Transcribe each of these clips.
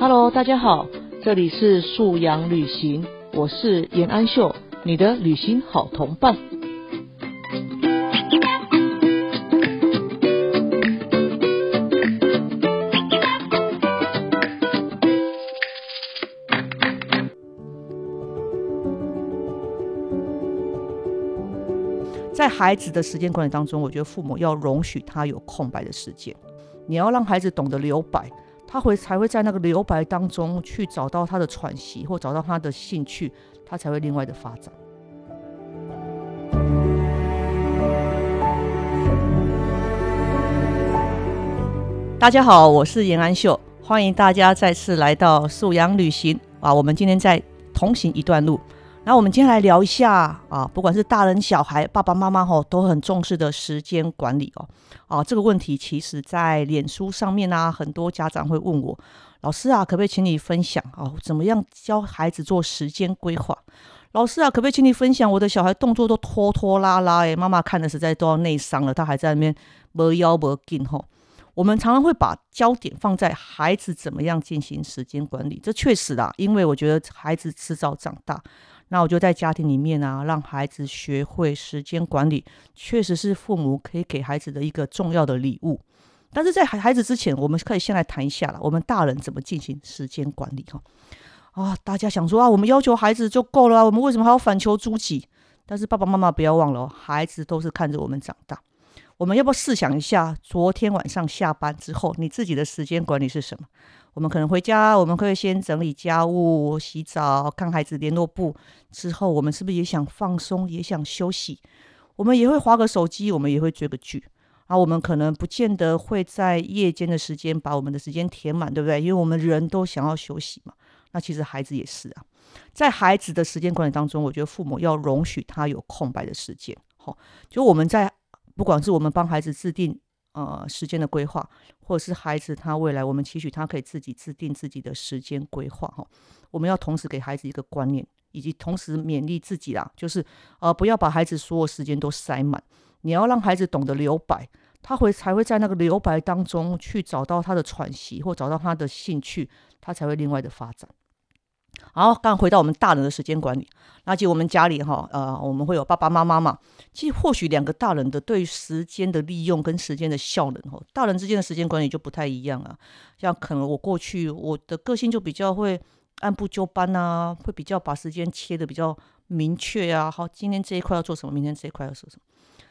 Hello，大家好，这里是素养旅行，我是严安秀，你的旅行好同伴。在孩子的时间管理当中，我觉得父母要容许他有空白的时间，你要让孩子懂得留白，他会才会在那个留白当中去找到他的喘息，或找到他的兴趣，他才会另外的发展。大家好，我是严安秀，欢迎大家再次来到素养旅行啊！我们今天在同行一段路。那我们今天来聊一下啊，不管是大人小孩、爸爸妈妈吼，都很重视的时间管理哦。啊，这个问题其实在脸书上面啊，很多家长会问我，老师啊，可不可以请你分享啊，怎么样教孩子做时间规划？老师啊，可不可以请你分享我的小孩动作都拖拖拉拉，哎，妈妈看的实在都要内伤了，他还在那边没腰没劲吼。我们常常会把焦点放在孩子怎么样进行时间管理，这确实啦，因为我觉得孩子迟早长大，那我就在家庭里面啊，让孩子学会时间管理，确实是父母可以给孩子的一个重要的礼物。但是在孩孩子之前，我们可以先来谈一下了，我们大人怎么进行时间管理哈？啊，大家想说啊，我们要求孩子就够了啊，我们为什么还要反求诸己？但是爸爸妈妈不要忘了，孩子都是看着我们长大。我们要不要试想一下，昨天晚上下班之后，你自己的时间管理是什么？我们可能回家，我们可以先整理家务、洗澡、看孩子联络簿，之后我们是不是也想放松，也想休息？我们也会划个手机，我们也会追个剧啊。我们可能不见得会在夜间的时间把我们的时间填满，对不对？因为我们人都想要休息嘛。那其实孩子也是啊，在孩子的时间管理当中，我觉得父母要容许他有空白的时间。好，就我们在。不管是我们帮孩子制定呃时间的规划，或者是孩子他未来我们期许他可以自己制定自己的时间规划哈，我们要同时给孩子一个观念，以及同时勉励自己啦，就是呃不要把孩子所有时间都塞满，你要让孩子懂得留白，他会才会在那个留白当中去找到他的喘息，或找到他的兴趣，他才会另外的发展。好，刚回到我们大人的时间管理，那就我们家里哈，呃，我们会有爸爸妈妈嘛。其实或许两个大人的对时间的利用跟时间的效能，哈，大人之间的时间管理就不太一样啊。像可能我过去我的个性就比较会按部就班啊，会比较把时间切的比较明确啊。好，今天这一块要做什么，明天这一块要做什么。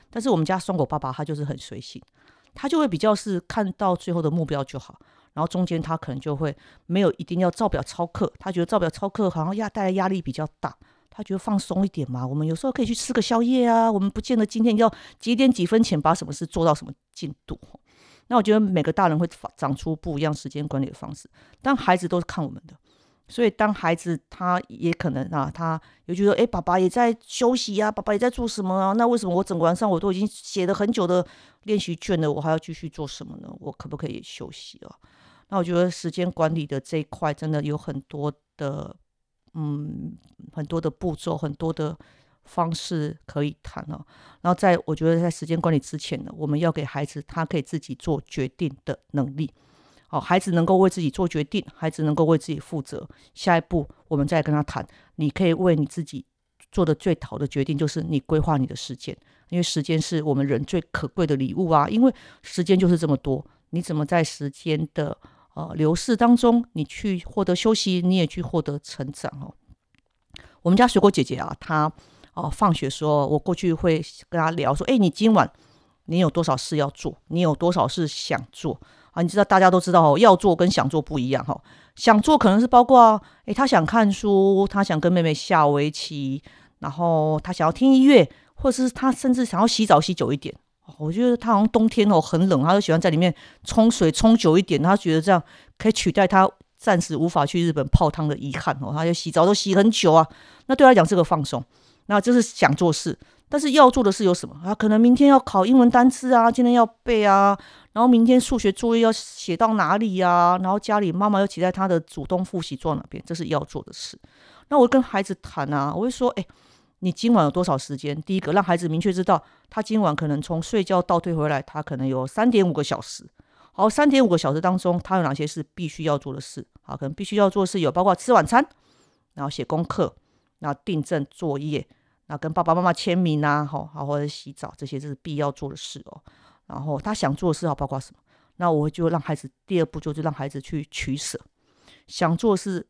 但是我们家双狗爸爸他就是很随性，他就会比较是看到最后的目标就好。然后中间他可能就会没有一定要照表操课，他觉得照表操课好像压带来压力比较大，他觉得放松一点嘛。我们有时候可以去吃个宵夜啊，我们不见得今天要几点几分前把什么事做到什么进度。那我觉得每个大人会长出不一样时间管理的方式，但孩子都是看我们的，所以当孩子他也可能啊，他有觉得哎，爸爸也在休息呀，爸爸也在做什么啊？那为什么我整个晚上我都已经写了很久的练习卷了，我还要继续做什么呢？我可不可以休息啊？那我觉得时间管理的这一块真的有很多的，嗯，很多的步骤，很多的方式可以谈哦。然后在我觉得在时间管理之前呢，我们要给孩子他可以自己做决定的能力。好，孩子能够为自己做决定，孩子能够为自己负责。下一步我们再跟他谈，你可以为你自己做的最好的决定，就是你规划你的时间，因为时间是我们人最可贵的礼物啊。因为时间就是这么多，你怎么在时间的呃，流逝当中，你去获得休息，你也去获得成长哦。我们家水果姐姐啊，她哦，放学说，我过去会跟她聊说，哎，你今晚你有多少事要做？你有多少事想做啊？你知道，大家都知道哦，要做跟想做不一样哈。想做可能是包括，哎，他想看书，他想跟妹妹下围棋，然后他想要听音乐，或者是他甚至想要洗澡洗久一点。我觉得他好像冬天哦很冷，他就喜欢在里面冲水冲久一点，他觉得这样可以取代他暂时无法去日本泡汤的遗憾哦。他就洗澡都洗很久啊，那对他来讲是个放松。那这是想做事，但是要做的事有什么啊？可能明天要考英文单词啊，今天要背啊，然后明天数学作业要写到哪里呀？然后家里妈妈要期待他的主动复习做哪边，这是要做的事。那我跟孩子谈啊，我会说，哎。你今晚有多少时间？第一个，让孩子明确知道，他今晚可能从睡觉倒退回来，他可能有三点五个小时。好，三点五个小时当中，他有哪些是必须要做的事？好，可能必须要做的事有包括吃晚餐，然后写功课，然后订正作业，那跟爸爸妈妈签名啊，好，好或者洗澡，这些是必要做的事哦。然后他想做的事，好包括什么？那我就让孩子第二步就是让孩子去取舍，想做的事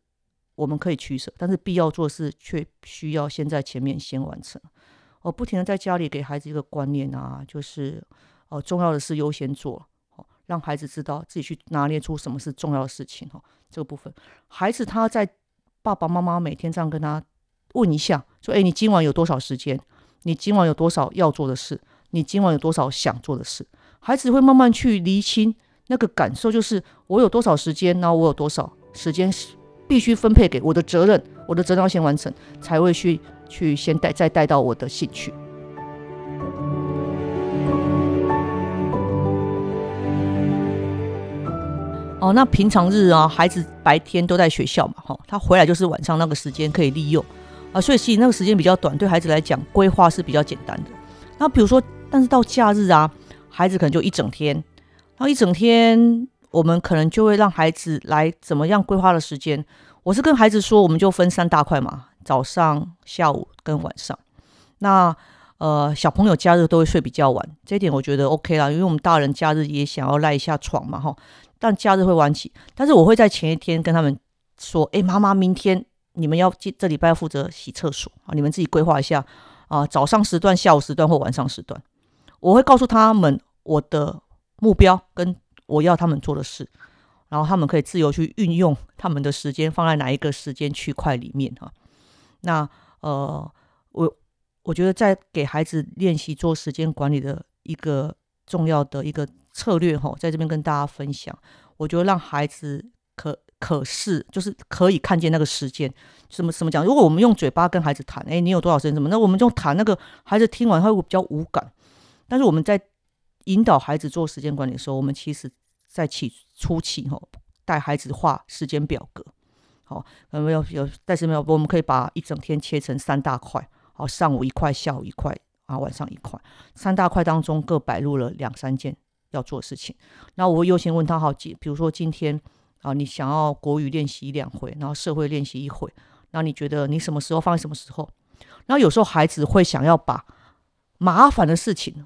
我们可以取舍，但是必要做事却需要先在前面先完成。我不停的在家里给孩子一个观念啊，就是哦，重要的事优先做，哦，让孩子知道自己去拿捏出什么是重要的事情哦。这个部分，孩子他在爸爸妈妈每天这样跟他问一下，说：“哎，你今晚有多少时间？你今晚有多少要做的事？你今晚有多少想做的事？”孩子会慢慢去厘清那个感受，就是我有多少时间，然后我有多少时间必须分配给我的责任，我的责任要先完成，才会去去先带再带到我的兴趣。哦，那平常日啊，孩子白天都在学校嘛，哈，他回来就是晚上那个时间可以利用啊，所以其实那个时间比较短，对孩子来讲规划是比较简单的。那比如说，但是到假日啊。孩子可能就一整天，然后一整天，我们可能就会让孩子来怎么样规划的时间。我是跟孩子说，我们就分三大块嘛，早上、下午跟晚上。那呃，小朋友假日都会睡比较晚，这一点我觉得 OK 啦，因为我们大人假日也想要赖一下床嘛，哈。但假日会晚起，但是我会在前一天跟他们说，哎，妈妈，明天你们要这这礼拜要负责洗厕所啊，你们自己规划一下啊，早上时段、下午时段或晚上时段，我会告诉他们。我的目标跟我要他们做的事，然后他们可以自由去运用他们的时间放在哪一个时间区块里面哈。那呃，我我觉得在给孩子练习做时间管理的一个重要的一个策略哈，在这边跟大家分享。我觉得让孩子可可视，就是可以看见那个时间，什么什么讲？如果我们用嘴巴跟孩子谈，哎，你有多少时间？什么？那我们就谈那个孩子听完他会比较无感，但是我们在引导孩子做时间管理的时候，我们其实在起初期哈，带孩子画时间表格，好，有没有有？但是没有，我们可以把一整天切成三大块，好，上午一块，下午一块，啊，晚上一块，三大块当中各摆入了两三件要做的事情。那我会优先问他好几，比如说今天啊，你想要国语练习两回，然后社会练习一回，那你觉得你什么时候放在什么时候？然后有时候孩子会想要把麻烦的事情。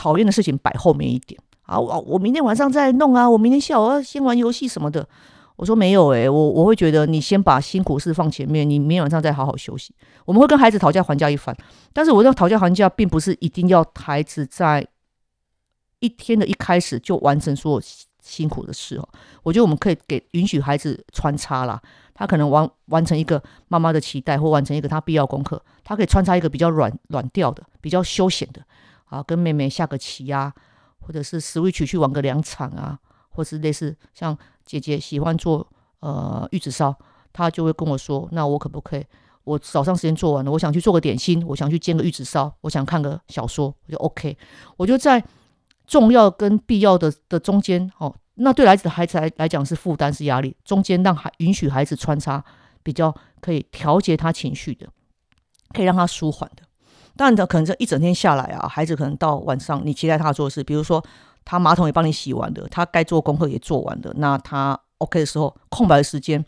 讨厌的事情摆后面一点啊！我我明天晚上再弄啊！我明天下午要先玩游戏什么的。我说没有诶，我我会觉得你先把辛苦事放前面，你明天晚上再好好休息。我们会跟孩子讨价还价一番，但是我这讨价还价并不是一定要孩子在一天的一开始就完成所有辛苦的事哦。我觉得我们可以给允许孩子穿插啦，他可能完完成一个妈妈的期待，或完成一个他必要功课，他可以穿插一个比较软软调的、比较休闲的。啊，跟妹妹下个棋啊，或者是 Switch 去玩个两场啊，或是类似像姐姐喜欢做呃玉子烧，她就会跟我说，那我可不可以？我早上时间做完了，我想去做个点心，我想去煎个玉子烧，我想看个小说，我就 OK。我就在重要跟必要的的中间，哦，那对孩子的孩子来来讲是负担是压力，中间让孩允许孩子穿插比较可以调节他情绪的，可以让他舒缓的。但可能这一整天下来啊，孩子可能到晚上，你期待他做事，比如说他马桶也帮你洗完的，他该做功课也做完的，那他 OK 的时候，空白的时间，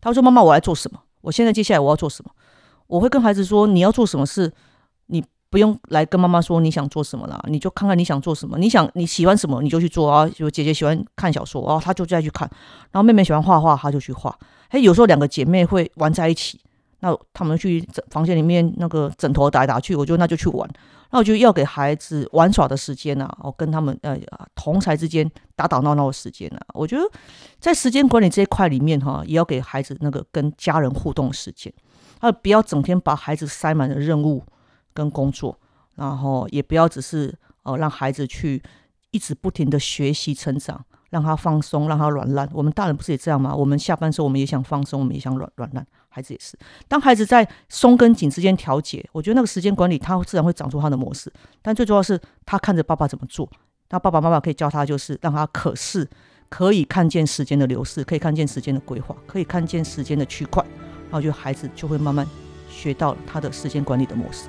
他说：“妈妈，我来做什么？我现在接下来我要做什么？”我会跟孩子说：“你要做什么事，你不用来跟妈妈说你想做什么了，你就看看你想做什么，你想你喜欢什么你就去做啊。就姐姐喜欢看小说哦，他就再去看；然后妹妹喜欢画画，他就去画。哎，有时候两个姐妹会玩在一起。”那他们去房间里面那个枕头打来打去，我就那就去玩。那我觉得要给孩子玩耍的时间呐，哦，跟他们呃同才之间打打闹闹的时间啊。我觉得在时间管理这一块里面哈，也要给孩子那个跟家人互动的时间，啊，不要整天把孩子塞满了任务跟工作，然后也不要只是哦让孩子去一直不停的学习成长。让他放松，让他软烂。我们大人不是也这样吗？我们下班时候，我们也想放松，我们也想软软烂。孩子也是。当孩子在松跟紧之间调节，我觉得那个时间管理，他自然会长出他的模式。但最重要是他看着爸爸怎么做，那爸爸妈妈可以教他，就是让他可视，可以看见时间的流逝，可以看见时间的规划，可以看见时间的区块。然后，就孩子就会慢慢学到他的时间管理的模式。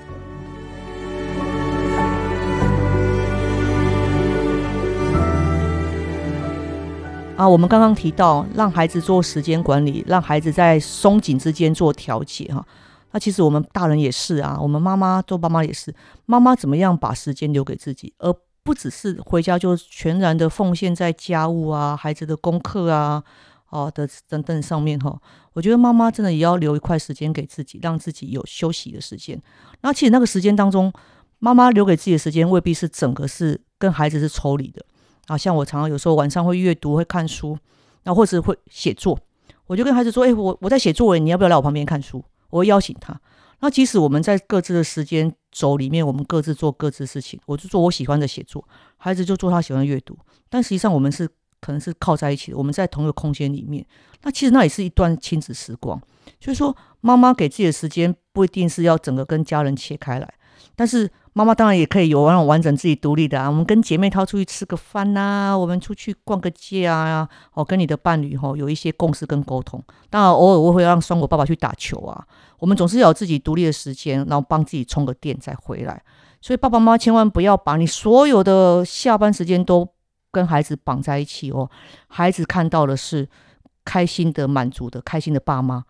啊，我们刚刚提到让孩子做时间管理，让孩子在松紧之间做调节哈。那其实我们大人也是啊，我们妈妈做妈妈也是，妈妈怎么样把时间留给自己，而不只是回家就全然的奉献在家务啊、孩子的功课啊、哦的等等上面哈。我觉得妈妈真的也要留一块时间给自己，让自己有休息的时间。那其实那个时间当中，妈妈留给自己的时间未必是整个是跟孩子是抽离的。啊，像我常常有时候晚上会阅读、会看书，那或者会写作，我就跟孩子说：“哎，我我在写作文，你要不要来我旁边看书？”我会邀请他。那即使我们在各自的时间轴里面，我们各自做各自事情，我就做我喜欢的写作，孩子就做他喜欢的阅读。但实际上，我们是可能是靠在一起的，我们在同一个空间里面。那其实那也是一段亲子时光。所以说，妈妈给自己的时间不一定是要整个跟家人切开来，但是。妈妈当然也可以有那种完整自己独立的啊，我们跟姐妹淘出去吃个饭呐，我们出去逛个街啊，哦，跟你的伴侣哈有一些共识跟沟通。当然偶尔我会让双果爸爸去打球啊，我们总是有自己独立的时间，然后帮自己充个电再回来。所以爸爸妈妈千万不要把你所有的下班时间都跟孩子绑在一起哦，孩子看到的是开心的、满足的、开心的爸妈，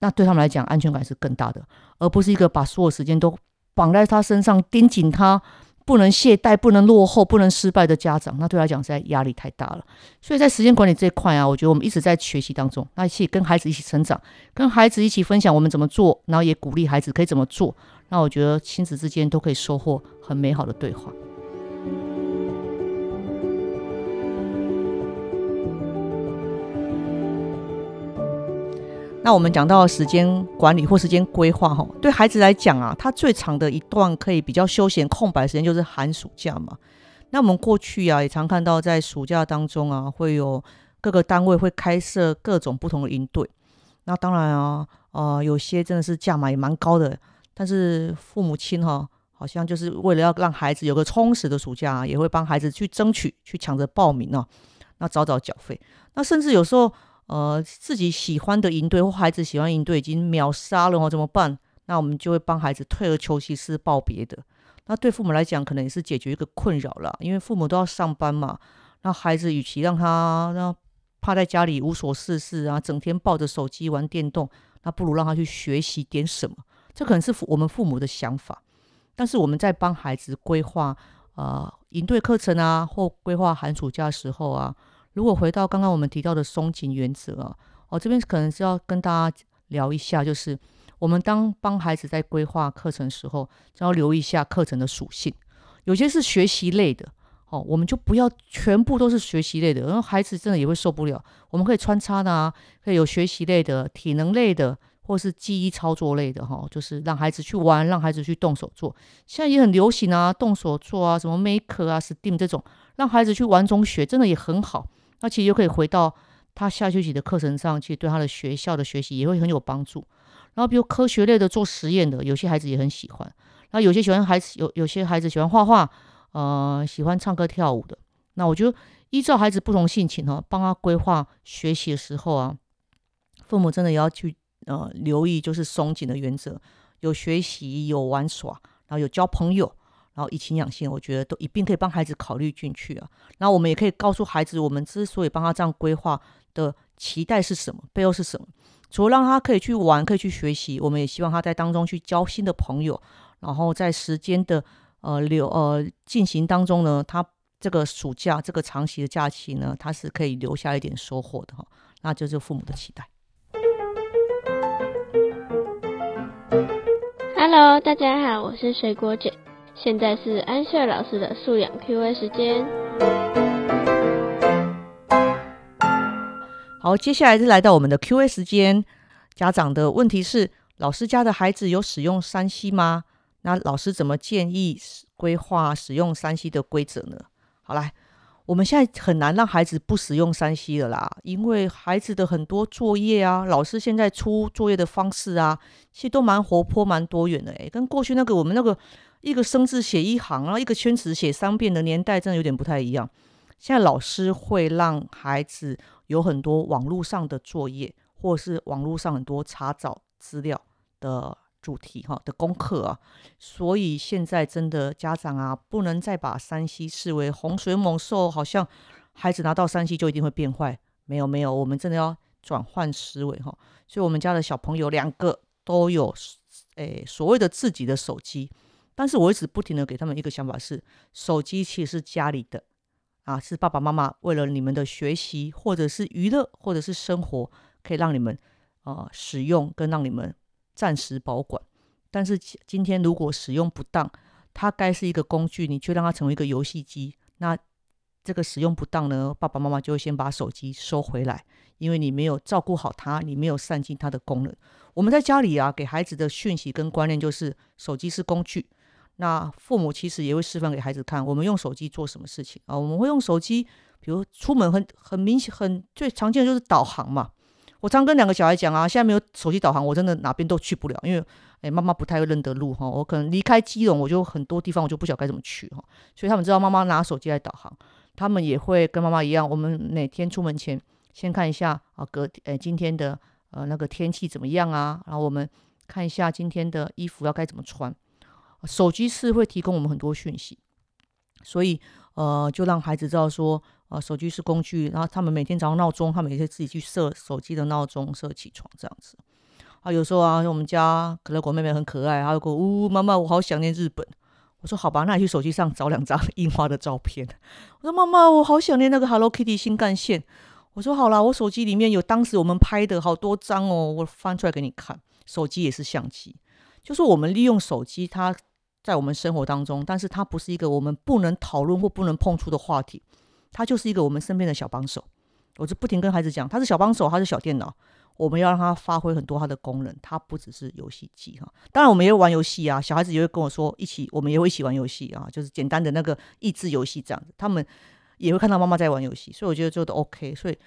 那对他们来讲安全感是更大的，而不是一个把所有时间都。绑在他身上，盯紧他，不能懈怠，不能落后，不能失败的家长，那对他讲实在压力太大了。所以在时间管理这一块啊，我觉得我们一直在学习当中，那一起跟孩子一起成长，跟孩子一起分享我们怎么做，然后也鼓励孩子可以怎么做。那我觉得亲子之间都可以收获很美好的对话。那我们讲到时间管理或时间规划哈，对孩子来讲啊，他最长的一段可以比较休闲空白时间就是寒暑假嘛。那我们过去啊，也常看到在暑假当中啊，会有各个单位会开设各种不同的营队。那当然啊，呃，有些真的是价码也蛮高的，但是父母亲哈，好像就是为了要让孩子有个充实的暑假，也会帮孩子去争取、去抢着报名哦，那早早缴费。那甚至有时候。呃，自己喜欢的营队或孩子喜欢营队已经秒杀了哦，怎么办？那我们就会帮孩子退而求其次报别的。那对父母来讲，可能也是解决一个困扰了，因为父母都要上班嘛。那孩子与其让他让趴在家里无所事事啊，整天抱着手机玩电动，那不如让他去学习点什么。这可能是我们父母的想法。但是我们在帮孩子规划呃营队课程啊，或规划寒暑假时候啊。如果回到刚刚我们提到的松紧原则啊，哦，这边可能是要跟大家聊一下，就是我们当帮孩子在规划课程时候，就要留意一下课程的属性。有些是学习类的，哦，我们就不要全部都是学习类的，然后孩子真的也会受不了。我们可以穿插的啊，可以有学习类的、体能类的，或是记忆操作类的，哈，就是让孩子去玩，让孩子去动手做。现在也很流行啊，动手做啊，什么 Make 啊、Steam 这种，让孩子去玩中学，真的也很好。那其实就可以回到他下学期的课程上，去对他的学校的学习也会很有帮助。然后，比如科学类的、做实验的，有些孩子也很喜欢。然后，有些喜欢孩子有有些孩子喜欢画画，呃，喜欢唱歌跳舞的。那我觉得依照孩子不同性情哈，帮他规划学习的时候啊，父母真的也要去呃留意，就是松紧的原则，有学习，有玩耍，然后有交朋友。然后以情养性，我觉得都一并可以帮孩子考虑进去啊。然后我们也可以告诉孩子，我们之所以帮他这样规划的期待是什么，背后是什么。除了让他可以去玩，可以去学习，我们也希望他在当中去交新的朋友。然后在时间的呃流呃进行当中呢，他这个暑假这个长期的假期呢，他是可以留下一点收获的哈。那就是父母的期待。Hello，大家好，我是水果姐。现在是安秀老师的素养 Q&A 时间。好，接下来是来到我们的 Q&A 时间。家长的问题是：老师家的孩子有使用三 C 吗？那老师怎么建议规划使用三 C 的规则呢？好来。我们现在很难让孩子不使用三 C 了啦，因为孩子的很多作业啊，老师现在出作业的方式啊，其实都蛮活泼、蛮多元的。诶，跟过去那个我们那个一个生字写一行，然后一个圈词写三遍的年代，真的有点不太一样。现在老师会让孩子有很多网络上的作业，或是网络上很多查找资料的。主题哈的功课啊，所以现在真的家长啊，不能再把山西视为洪水猛兽，好像孩子拿到三 C 就一定会变坏。没有没有，我们真的要转换思维哈。所以，我们家的小朋友两个都有诶所谓的自己的手机，但是我一直不停的给他们一个想法是，手机其实是家里的啊，是爸爸妈妈为了你们的学习或者是娱乐或者是生活，可以让你们啊使用跟让你们暂时保管。但是今天如果使用不当，它该是一个工具，你却让它成为一个游戏机，那。这个使用不当呢，爸爸妈妈就会先把手机收回来，因为你没有照顾好它，你没有善尽它的功能。我们在家里啊，给孩子的讯息跟观念就是，手机是工具。那父母其实也会示范给孩子看，我们用手机做什么事情啊？我们会用手机，比如出门很很明显、很最常见的就是导航嘛。我常跟两个小孩讲啊，现在没有手机导航，我真的哪边都去不了，因为哎，妈妈不太会认得路哈。我可能离开基隆，我就很多地方我就不晓得该怎么去哈。所以他们知道妈妈拿手机来导航。他们也会跟妈妈一样，我们哪天出门前先看一下啊，隔呃今天的呃那个天气怎么样啊？然后我们看一下今天的衣服要该怎么穿。手机是会提供我们很多讯息，所以呃就让孩子知道说，呃手机是工具，然后他们每天早上闹钟，他们也可以自己去设手机的闹钟，设起床这样子。啊，有时候啊，我们家可乐果妹妹很可爱，她就呜妈妈，我好想念日本。我说好吧，那你去手机上找两张 樱花的照片。我说妈妈，我好想念那个 Hello Kitty 新干线。我说好啦，我手机里面有当时我们拍的好多张哦，我翻出来给你看。手机也是相机，就是我们利用手机，它在我们生活当中，但是它不是一个我们不能讨论或不能碰触的话题，它就是一个我们身边的小帮手。我就不停跟孩子讲，它是小帮手，它是小电脑。我们要让它发挥很多它的功能，它不只是游戏机哈。当然，我们也会玩游戏啊，小孩子也会跟我说一起，我们也会一起玩游戏啊，就是简单的那个益智游戏这样子。他们也会看到妈妈在玩游戏，所以我觉得这都 OK。所以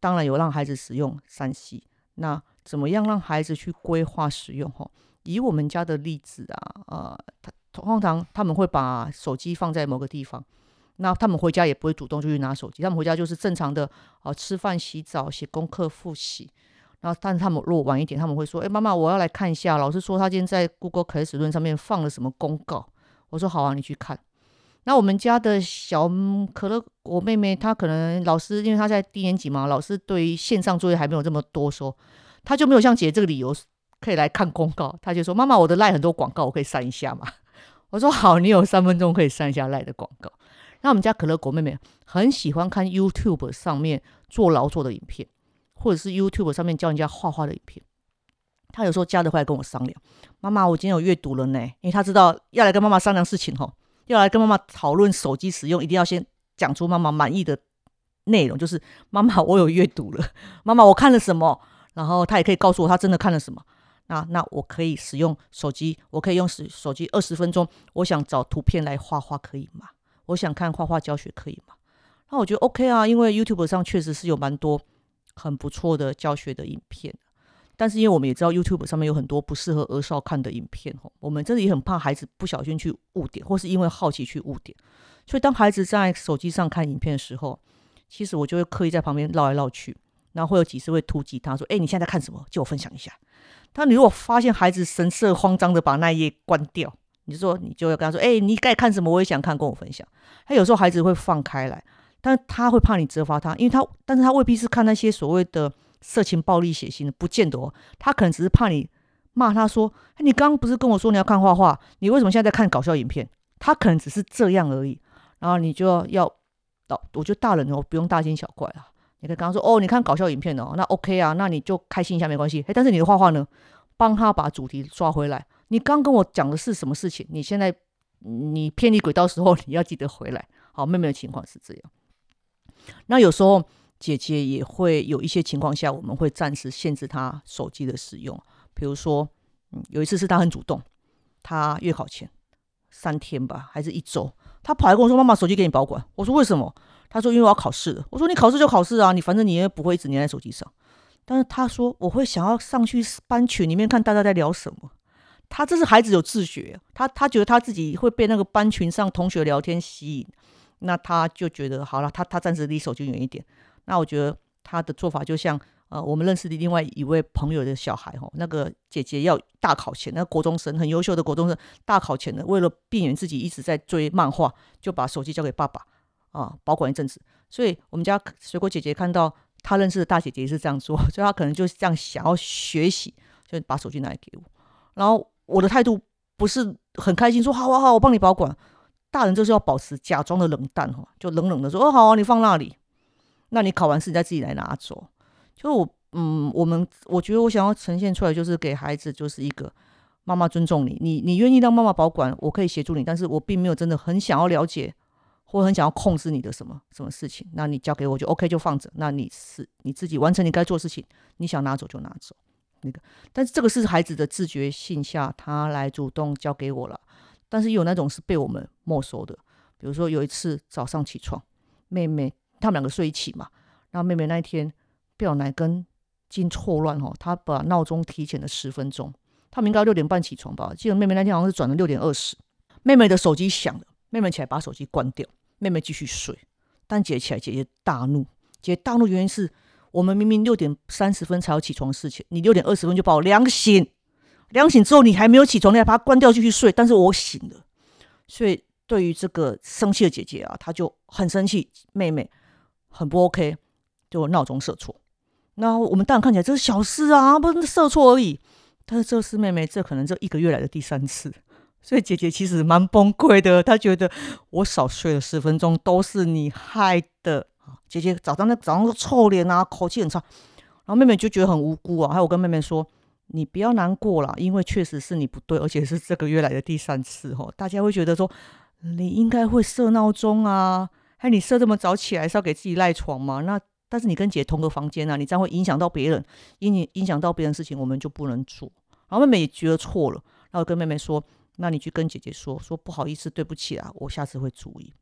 当然有让孩子使用三 C，那怎么样让孩子去规划使用？哈，以我们家的例子啊，呃，他通常他们会把手机放在某个地方，那他们回家也不会主动就去拿手机，他们回家就是正常的啊，吃饭、洗澡、写功课、复习。然后，但是他们如果晚一点，他们会说：“哎，妈妈，我要来看一下。老师说他今天在 Google Classroom 上面放了什么公告。”我说：“好啊，你去看。”那我们家的小可乐，我妹妹她可能老师，因为她在低年级嘛，老师对于线上作业还没有这么多，说她就没有像姐这个理由可以来看公告。她就说：“妈妈，我的赖很多广告，我可以删一下嘛？”我说：“好，你有三分钟可以删一下赖的广告。”那我们家可乐果妹妹很喜欢看 YouTube 上面做劳作的影片。或者是 YouTube 上面教人家画画的影片，她有时候家的会来跟我商量，妈妈，我今天有阅读了呢，因为她知道要来跟妈妈商量事情吼，要来跟妈妈讨论手机使用，一定要先讲出妈妈满意的内容，就是妈妈我有阅读了，妈妈我看了什么，然后她也可以告诉我她真的看了什么，那那我可以使用手机，我可以用手手机二十分钟，我想找图片来画画可以吗？我想看画画教学可以吗？那我觉得 OK 啊，因为 YouTube 上确实是有蛮多。很不错的教学的影片，但是因为我们也知道 YouTube 上面有很多不适合儿少看的影片吼，我们真的也很怕孩子不小心去误点，或是因为好奇去误点，所以当孩子在手机上看影片的时候，其实我就会刻意在旁边绕来绕去，然后会有几次会突击他说：“哎，你现在在看什么？借我分享一下。”但你如果发现孩子神色慌张的把那一页关掉，你就说你就要跟他说：“哎，你该看什么？我也想看，跟我分享。”他有时候孩子会放开来。但他会怕你责罚他，因为他，但是他未必是看那些所谓的色情、暴力、血腥的，不见得哦。他可能只是怕你骂他说：“你刚刚不是跟我说你要看画画，你为什么现在在看搞笑影片？”他可能只是这样而已。然后你就要要，我觉得大人哦不用大惊小怪啊。你可以跟他说：“哦，你看搞笑影片哦，那 OK 啊，那你就开心一下没关系。”哎，但是你的画画呢，帮他把主题抓回来。你刚跟我讲的是什么事情？你现在你偏离轨道时候，你要记得回来。好，妹妹的情况是这样。那有时候姐姐也会有一些情况下，我们会暂时限制她手机的使用。比如说，嗯，有一次是她很主动，她月考前三天吧，还是一周，她跑来跟我说：“妈妈，手机给你保管。”我说：“为什么？”她说：“因为我要考试了。”我说：“你考试就考试啊，你反正你也不会一直黏在手机上。”但是她说：“我会想要上去班群里面看大家在聊什么。”他这是孩子有自觉，他他觉得他自己会被那个班群上同学聊天吸引。那他就觉得好了，他他暂时离手机远一点。那我觉得他的做法就像呃，我们认识的另外一位朋友的小孩哦，那个姐姐要大考前，那国中生很优秀的国中生，大考前的为了避免自己一直在追漫画，就把手机交给爸爸啊保管一阵子。所以我们家水果姐姐看到她认识的大姐姐是这样做，所以她可能就是这样想要学习，就把手机拿来给我。然后我的态度不是很开心，说好好好，我帮你保管。大人就是要保持假装的冷淡哈，就冷冷的说哦好，你放那里，那你考完试你再自己来拿走。就我嗯，我们我觉得我想要呈现出来就是给孩子就是一个妈妈尊重你，你你愿意让妈妈保管，我可以协助你，但是我并没有真的很想要了解或很想要控制你的什么什么事情。那你交给我就 OK 就放着，那你是你自己完成你该做事情，你想拿走就拿走。那个，但是这个是孩子的自觉性下，他来主动交给我了。但是有那种是被我们没收的，比如说有一次早上起床，妹妹他们两个睡一起嘛，然后妹妹那一天被我奶跟筋错乱哈，她把闹钟提前了十分钟，他们应该六点半起床吧？记得妹妹那天好像是转了六点二十，妹妹的手机响了，妹妹起来把手机关掉，妹妹继续睡，但姐起来，姐姐大怒，姐大怒原因是我们明明六点三十分才要起床的事情，你六点二十分就把我凉醒。凉醒之后，你还没有起床，你还把它关掉继续睡。但是我醒了，所以对于这个生气的姐姐啊，她就很生气，妹妹很不 OK，就闹钟设错。那我们当然看起来这是小事啊，不是设错而已。但是这是妹妹，这可能这一个月来的第三次，所以姐姐其实蛮崩溃的。她觉得我少睡了十分钟都是你害的姐姐早上那早上臭脸啊，口气很差，然后妹妹就觉得很无辜啊。还有我跟妹妹说。你不要难过了，因为确实是你不对，而且是这个月来的第三次哦。大家会觉得说，你应该会设闹钟啊，还你设这么早起来是要给自己赖床吗？那但是你跟姐同个房间啊，你这样会影响到别人，影影响到别人事情，我们就不能做。然后妹妹也觉得错了，然后跟妹妹说，那你去跟姐姐说，说不好意思，对不起啊，我下次会注意。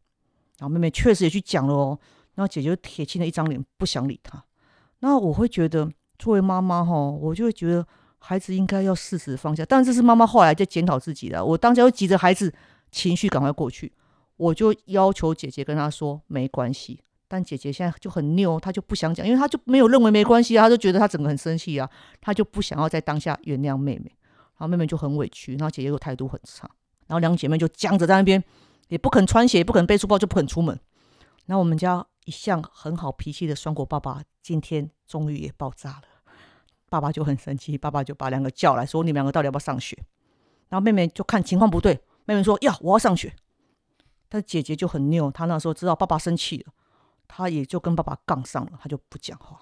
然后妹妹确实也去讲了哦，然后姐姐就铁青的一张脸，不想理他。那我会觉得，作为妈妈哈，我就会觉得。孩子应该要适时放下，但这是妈妈后来在检讨自己的。我当下又急着孩子情绪赶快过去，我就要求姐姐跟他说没关系。但姐姐现在就很拗，她就不想讲，因为她就没有认为没关系啊，她就觉得她整个很生气啊，她就不想要在当下原谅妹妹。然后妹妹就很委屈，然后姐姐又态度很差，然后两姐妹就僵着在那边，也不肯穿鞋，也不肯背书包，就不肯出门。然后我们家一向很好脾气的双果爸爸，今天终于也爆炸了。爸爸就很生气，爸爸就把两个叫来说：“你们两个到底要不要上学？”然后妹妹就看情况不对，妹妹说：“呀，我要上学。”但姐姐就很拗，她那时候知道爸爸生气了，她也就跟爸爸杠上了，她就不讲话。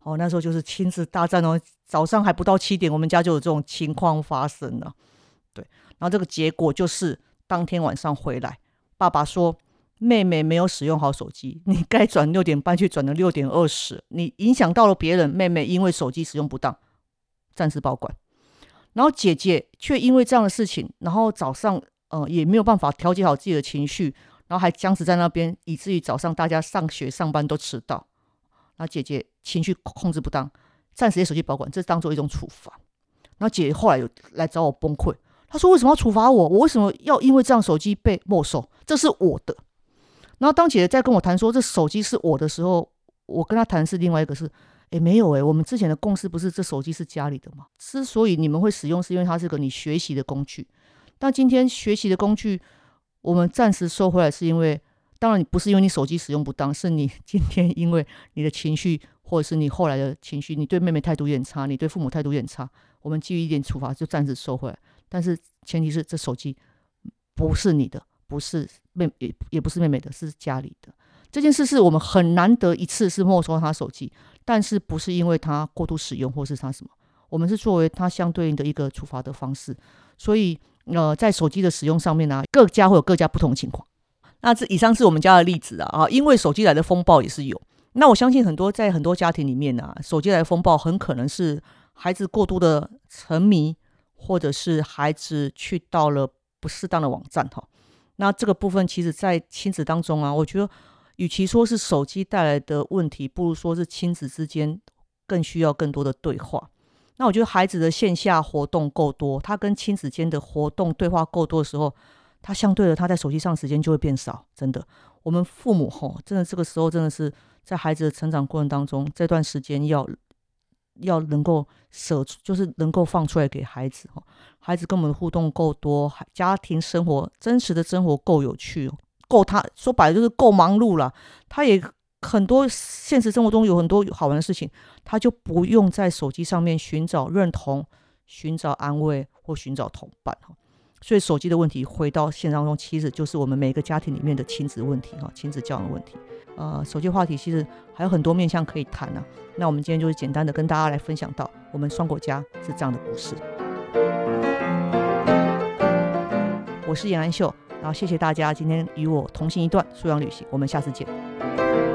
哦，那时候就是亲子大战哦，早上还不到七点，我们家就有这种情况发生了。对，然后这个结果就是当天晚上回来，爸爸说。妹妹没有使用好手机，你该转六点半去转了六点二十，你影响到了别人。妹妹因为手机使用不当，暂时保管。然后姐姐却因为这样的事情，然后早上呃也没有办法调节好自己的情绪，然后还僵持在那边，以至于早上大家上学上班都迟到。然后姐姐情绪控制不当，暂时给手机保管，这当做一种处罚。然后姐姐后来有来找我崩溃，她说为什么要处罚我？我为什么要因为这样手机被没收？这是我的。然后当姐姐在跟我谈说这手机是我的时候，我跟她谈是另外一个是，诶，没有诶，我们之前的共识不是这手机是家里的吗？之所以你们会使用，是因为它是个你学习的工具。但今天学习的工具，我们暂时收回来，是因为当然不是因为你手机使用不当，是你 今天因为你的情绪，或者是你后来的情绪，你对妹妹态度有点差，你对父母态度有点差，我们基于一点处罚就暂时收回来。但是前提是这手机不是你的。不是妹也也不是妹妹的，是家里的这件事，是我们很难得一次是没收他手机，但是不是因为他过度使用或是他什么，我们是作为他相对应的一个处罚的方式。所以呃，在手机的使用上面呢，各家会有各家不同的情况。那这以上是我们家的例子啊啊，因为手机来的风暴也是有。那我相信很多在很多家庭里面呢，手机来的风暴很可能是孩子过度的沉迷，或者是孩子去到了不适当的网站哈。那这个部分，其实，在亲子当中啊，我觉得，与其说是手机带来的问题，不如说是亲子之间更需要更多的对话。那我觉得，孩子的线下活动够多，他跟亲子间的活动对话够多的时候，他相对的，他在手机上时间就会变少。真的，我们父母吼，真的这个时候真的是在孩子的成长过程当中，这段时间要。要能够舍，就是能够放出来给孩子哈，孩子跟我们互动够多，家庭生活真实的生活够有趣，够他说白了就是够忙碌了，他也很多现实生活中有很多好玩的事情，他就不用在手机上面寻找认同、寻找安慰或寻找同伴哈。所以手机的问题回到现实当中，其实就是我们每个家庭里面的亲子问题哈，亲子教育问题。呃，手机话题其实还有很多面向可以谈呢。那我们今天就是简单的跟大家来分享到，我们双果家是这样的故事。我是严安秀，然后谢谢大家今天与我同行一段素养旅行，我们下次见。